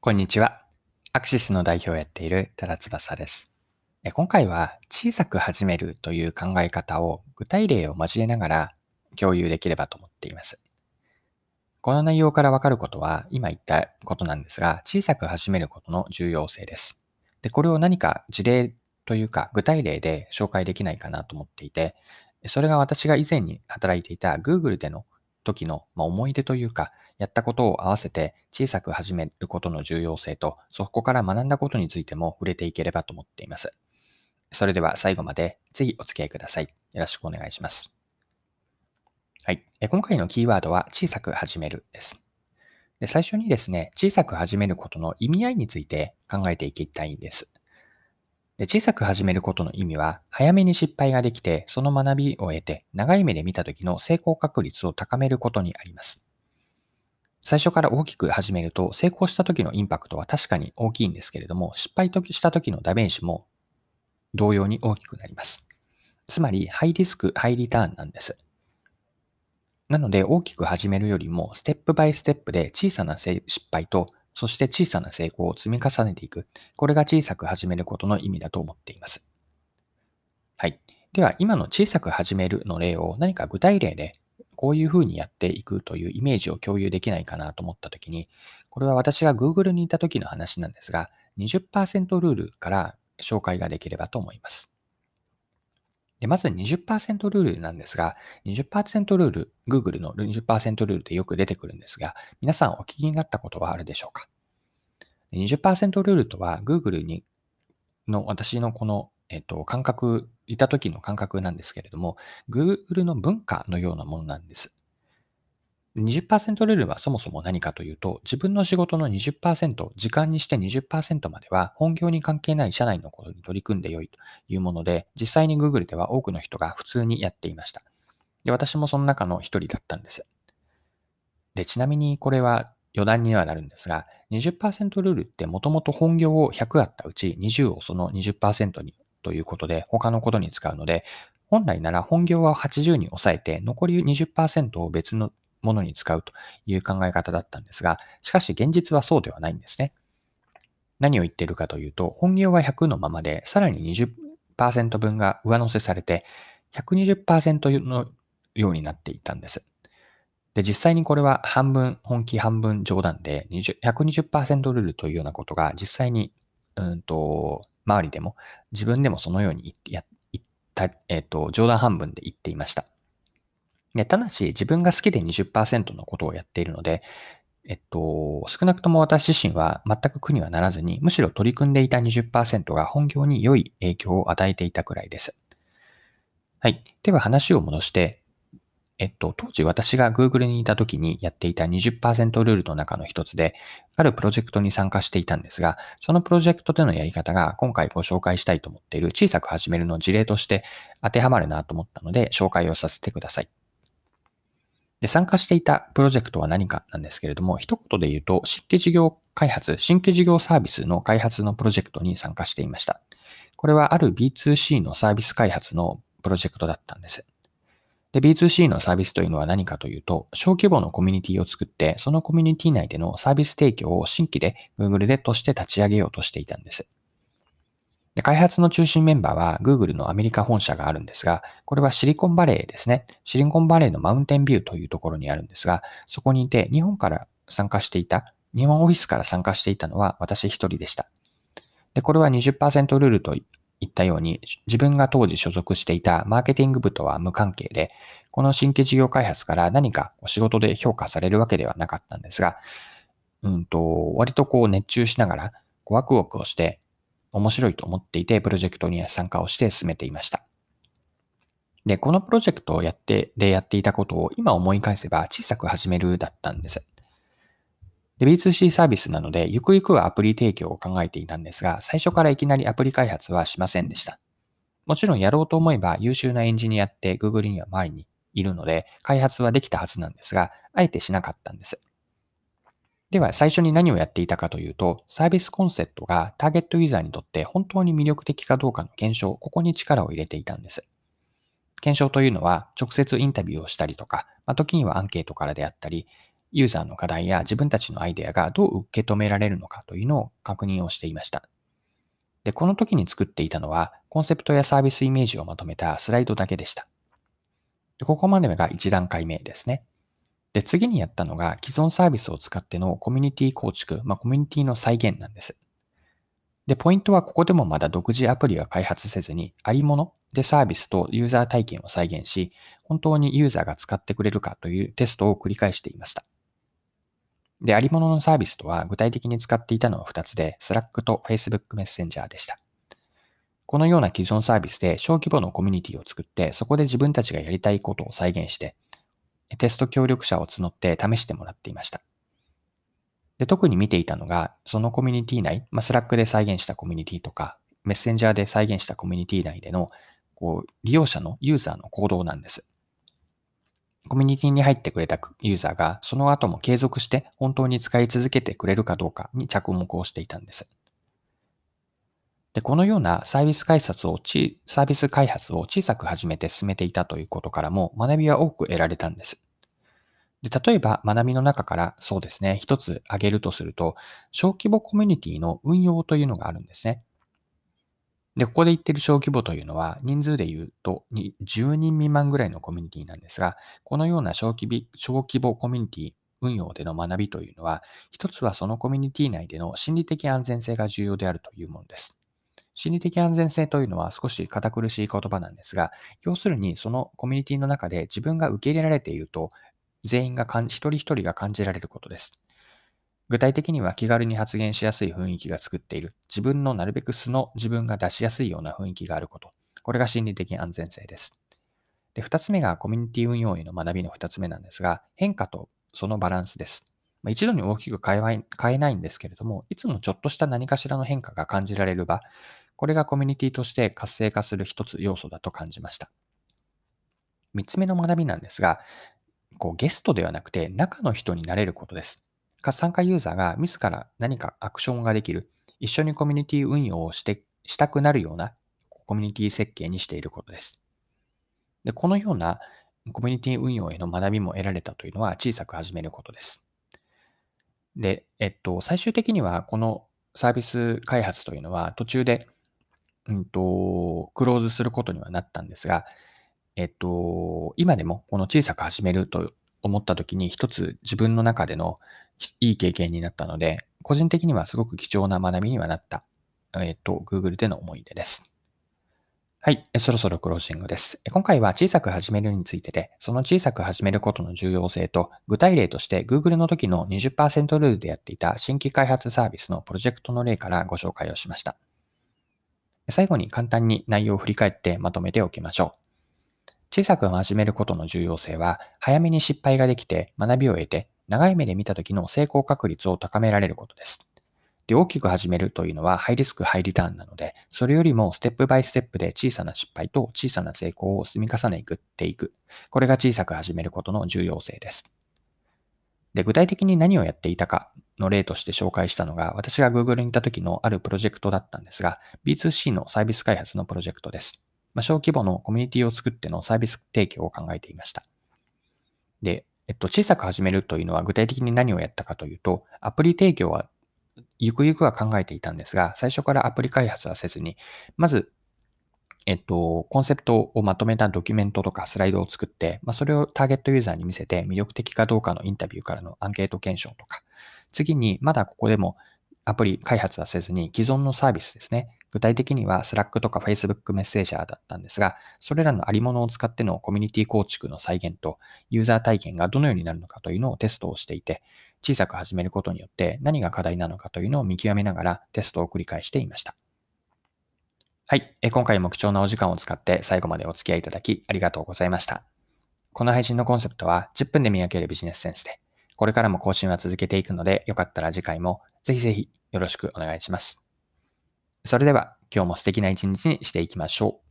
こんにちは。アクシスの代表をやっている多田翼です。今回は小さく始めるという考え方を具体例を交えながら共有できればと思っています。この内容からわかることは今言ったことなんですが、小さく始めることの重要性です。で、これを何か事例というか具体例で紹介できないかなと思っていて、それが私が以前に働いていた Google での時の、まあ、思い出というか、やったことを合わせて小さく始めることの重要性と、そこから学んだことについても触れていければと思っています。それでは最後までぜひお付き合いください。よろしくお願いします。はい。え今回のキーワードは小さく始めるです。で最初にですね、小さく始めることの意味合いについて考えていきたいんです。で小さく始めることの意味は、早めに失敗ができて、その学びを得て、長い目で見た時の成功確率を高めることにあります。最初から大きく始めると、成功した時のインパクトは確かに大きいんですけれども、失敗した時のダメージも同様に大きくなります。つまり、ハイリスク、ハイリターンなんです。なので、大きく始めるよりも、ステップバイステップで小さな失敗と、そして小さな成功を積み重ねていく。これが小さく始めることの意味だと思っています。はい。では、今の小さく始めるの例を何か具体例でこういうふうにやっていくというイメージを共有できないかなと思ったときに、これは私が Google にいた時の話なんですが、20%ルールから紹介ができればと思います。で、まず20%ルールなんですが、20%ルール、Google の20%ルールでよく出てくるんですが、皆さんお聞きになったことはあるでしょうか ?20% ルールとは Google にの私のこの、えっと、感覚、いた時の感覚なんですけれども、Google の文化のようなものなんです。20%ルールはそもそも何かというと、自分の仕事の20%、時間にして20%までは本業に関係ない社内のことに取り組んでよいというもので、実際に Google では多くの人が普通にやっていました。で私もその中の一人だったんです。で、ちなみにこれは余談にはなるんですが、20%ルールってもともと本業を100あったうち20をその20%にということで他のことに使うので、本来なら本業は80に抑えて残り20%を別のものに使うという考え方だったんですが、しかし現実はそうではないんですね。何を言っているかというと、本業は100のままで、さらに20%分が上乗せされて、120%のようになっていたんです。で、実際にこれは半分本気半分冗談で20 120%ルールというようなことが実際に、うんと、周りでも自分でもそのように言った、えっ、と、冗談半分で言っていました。でただし自分が好きで20%のことをやっているので、えっと、少なくとも私自身は全く苦にはならずに、むしろ取り組んでいた20%が本業に良い影響を与えていたくらいです。はい。では話を戻して、えっと、当時私が Google にいた時にやっていた20%ルールの中の一つで、あるプロジェクトに参加していたんですが、そのプロジェクトでのやり方が今回ご紹介したいと思っている小さく始めるの事例として当てはまるなと思ったので紹介をさせてください。で、参加していたプロジェクトは何かなんですけれども、一言で言うと、新規事業開発、新規事業サービスの開発のプロジェクトに参加していました。これはある B2C のサービス開発のプロジェクトだったんです。で、B2C のサービスというのは何かというと、小規模のコミュニティを作って、そのコミュニティ内でのサービス提供を新規で Google でとして立ち上げようとしていたんです。で開発の中心メンバーは Google のアメリカ本社があるんですが、これはシリコンバレーですね。シリコンバレーのマウンテンビューというところにあるんですが、そこにいて日本から参加していた、日本オフィスから参加していたのは私一人でした。で、これは20%ルールといったように、自分が当時所属していたマーケティング部とは無関係で、この新規事業開発から何かお仕事で評価されるわけではなかったんですが、うんと、割とこう熱中しながら、ワクワクをして、面白いと思っていて、プロジェクトに参加をして進めていました。で、このプロジェクトをやって、でやっていたことを今思い返せば小さく始めるだったんです。で、B2C サービスなので、ゆくゆくはアプリ提供を考えていたんですが、最初からいきなりアプリ開発はしませんでした。もちろんやろうと思えば優秀なエンジニアって Google には周りにいるので、開発はできたはずなんですが、あえてしなかったんです。では最初に何をやっていたかというと、サービスコンセプトがターゲットユーザーにとって本当に魅力的かどうかの検証、ここに力を入れていたんです。検証というのは直接インタビューをしたりとか、まあ、時にはアンケートからであったり、ユーザーの課題や自分たちのアイデアがどう受け止められるのかというのを確認をしていました。で、この時に作っていたのは、コンセプトやサービスイメージをまとめたスライドだけでした。でここまでが1段階目ですね。で、次にやったのが既存サービスを使ってのコミュニティ構築、まあ、コミュニティの再現なんです。で、ポイントはここでもまだ独自アプリは開発せずに、ありものでサービスとユーザー体験を再現し、本当にユーザーが使ってくれるかというテストを繰り返していました。で、ありもののサービスとは具体的に使っていたのは2つで、Slack と Facebook メッセンジャーでした。このような既存サービスで小規模のコミュニティを作って、そこで自分たちがやりたいことを再現して、テスト協力者を募って試してもらっていました。で特に見ていたのが、そのコミュニティ内、まあ、Slack で再現したコミュニティとか、メッセンジャーで再現したコミュニティ内でのこう利用者のユーザーの行動なんです。コミュニティに入ってくれたユーザーが、その後も継続して本当に使い続けてくれるかどうかに着目をしていたんです。で、このようなサービス開発をち、サービス開発を小さく始めて進めていたということからも学びは多く得られたんです。で、例えば学びの中からそうですね、一つ挙げるとすると、小規模コミュニティの運用というのがあるんですね。で、ここで言ってる小規模というのは、人数で言うと10人未満ぐらいのコミュニティなんですが、このような小規模小規模コミュニティ運用での学びというのは、一つはそのコミュニティ内での心理的安全性が重要であるというものです。心理的安全性というのは少し堅苦しい言葉なんですが、要するにそのコミュニティの中で自分が受け入れられていると、全員が一人一人が感じられることです。具体的には気軽に発言しやすい雰囲気が作っている。自分のなるべく素の自分が出しやすいような雰囲気があること。これが心理的安全性です。で、二つ目がコミュニティ運用への学びの二つ目なんですが、変化とそのバランスです。まあ、一度に大きく変え変えないんですけれども、いつもちょっとした何かしらの変化が感じられる場、これがコミュニティとして活性化する一つ要素だと感じました。三つ目の学びなんですが、こうゲストではなくて中の人になれることです。参加ユーザーが自ら何かアクションができる、一緒にコミュニティ運用をしてしたくなるようなコミュニティ設計にしていることです。でこのようなコミュニティ運用への学びも得られたというのは小さく始めることです。で、えっと、最終的にはこのサービス開発というのは途中で、うんと、クローズすることにはなったんですが、えっと、今でもこの小さく始めると思った時に一つ自分の中でのいい経験になったので、個人的にはすごく貴重な学びにはなった、えっと、Google での思い出です。はい。そろそろクロージングです。今回は小さく始めるについてで、その小さく始めることの重要性と、具体例として Google の時の20%ルールでやっていた新規開発サービスのプロジェクトの例からご紹介をしました。最後に簡単に内容を振り返ってまとめておきましょう。小さく始めることの重要性は、早めに失敗ができて学びを得て、長い目で見た時の成功確率を高められることです。で、大きく始めるというのはハイリスク、ハイリターンなので、それよりもステップバイステップで小さな失敗と小さな成功を積み重ねていく。これが小さく始めることの重要性です。で、具体的に何をやっていたかの例として紹介したのが、私が Google にいた時のあるプロジェクトだったんですが、B2C のサービス開発のプロジェクトです。まあ、小規模のコミュニティを作ってのサービス提供を考えていました。で、えっと、小さく始めるというのは具体的に何をやったかというと、アプリ提供はゆくゆくは考えていたんですが、最初からアプリ開発はせずに、まず、えっと、コンセプトをまとめたドキュメントとかスライドを作って、まあ、それをターゲットユーザーに見せて魅力的かどうかのインタビューからのアンケート検証とか、次にまだここでもアプリ開発はせずに既存のサービスですね。具体的には Slack とか Facebook メッセージャーだったんですが、それらのありものを使ってのコミュニティ構築の再現とユーザー体験がどのようになるのかというのをテストをしていて、小さく始めることによって何が課題なのかというのを見極めながらテストを繰り返していました。はい。今回も貴重なお時間を使って最後までお付き合いいただきありがとうございました。この配信のコンセプトは10分で磨けるビジネスセンスで、これからも更新は続けていくので、よかったら次回もぜひぜひよろしくお願いします。それでは今日も素敵な一日にしていきましょう。